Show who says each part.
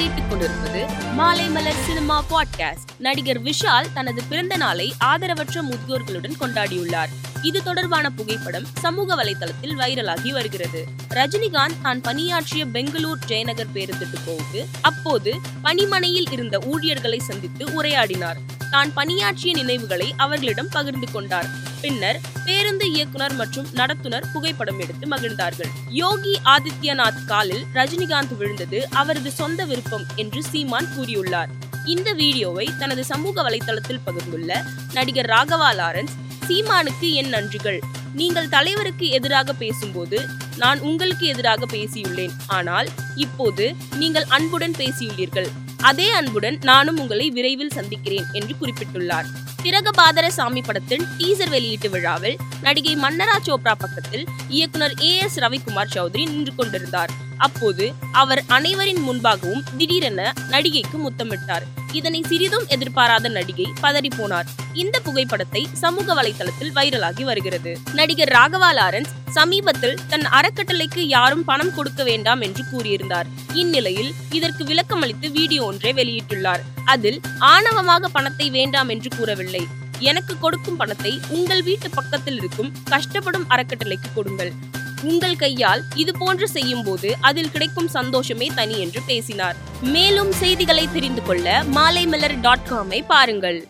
Speaker 1: கேட்டுக்கொண்டிருப்பது மாலை மலர் cinema podcast. நடிகர் விஷால் தனது பிறந்த நாளை ஆதரவற்ற முதியோர்களுடன் கொண்டாடியுள்ளார். இது தொடர்பான புகைப்படம் சமூக வலைதளத்தில் வைரலாகி வருகிறது. ரஜினிகாந்த் தான் பணியாற்றிய பெங்களூர் ஜெயநகர் பேருந்துக்கு போது அப்போது பணிமனையில் இருந்த ஊழியர்களை சந்தித்து உரையாடினார். தான் பணியாற்றிய நினைவுகளை அவர்களிடம் பகிர்ந்து கொண்டார். பின்னர் பேருந்து இயக்குனர் மற்றும் நடத்துனர் புகைப்படம் எடுத்து மகிழ்ந்தார்கள். யோகி ஆதித்யநாத் காலில் ரஜினிகாந்த் விழுந்தது அவரது சொந்த விருப்பம் என்று சீமான் கூறியுள்ளார். இந்த வீடியோவை தனது சமூக வலைதளத்தில் பகிர்ந்துள்ள நடிகர் ராகவா லாரன்ஸ் சீமானுக்கு என் நன்றிகள். நீங்கள் தலைவருக்கு எதிராக பேசும்போது நான் உங்களுக்கு எதிராக பேசியுள்ளேன். ஆனால் இப்போது நீங்கள் அன்புடன் பேசியுள்ளீர்கள். அதே அன்புடன் நானும் உங்களை விரைவில் சந்திக்கிறேன் என்று குறிப்பிட்டுள்ளார். திரகபாதர சாமி படத்தின் டீசர் வெளியீட்டு விழாவில் நடிகை மன்னரா சோப்ரா பக்கத்தில் இயக்குனர் ஏ எஸ் ரவிக்குமார் சௌத்ரி நின்று கொண்டிருந்தார். அப்போது அவர் அனைவரின் முன்பாகவும் திடீரென நடிகைக்கு முத்தமிட்டார். இதனை சிறிதும் எதிர்பாராத நடிகை பதறி போனார். இந்த புகைப்படத்தை சமூக வலைதளத்தில் வைரலாகி வருகிறது. நடிகர் ராகவா லாரன்ஸ் சமீபத்தில் தன் அறக்கட்டளைக்கு யாரும் பணம் கொடுக்க வேண்டாம் என்று கூறியிருந்தார். இந்நிலையில் இதற்கு விளக்கமளித்து வீடியோ ஒன்றை வெளியிட்டுள்ளார். அதில் ஆணவமாக பணத்தை வேண்டாம் என்று கூறவில்லை. எனக்கு கொடுக்கும் பணத்தை உங்கள் வீட்டு பக்கத்தில் இருக்கும் கஷ்டப்படும் அறக்கட்டளைக்கு கொடுங்கள். உங்கள் கையால் இது போன்று செய்யும் போது அதில் கிடைக்கும் சந்தோஷமே தனி என்று பேசினார். மேலும் செய்திகளை தெரிந்து கொள்ள மாலைமலர் டாட் காமை பாருங்கள்.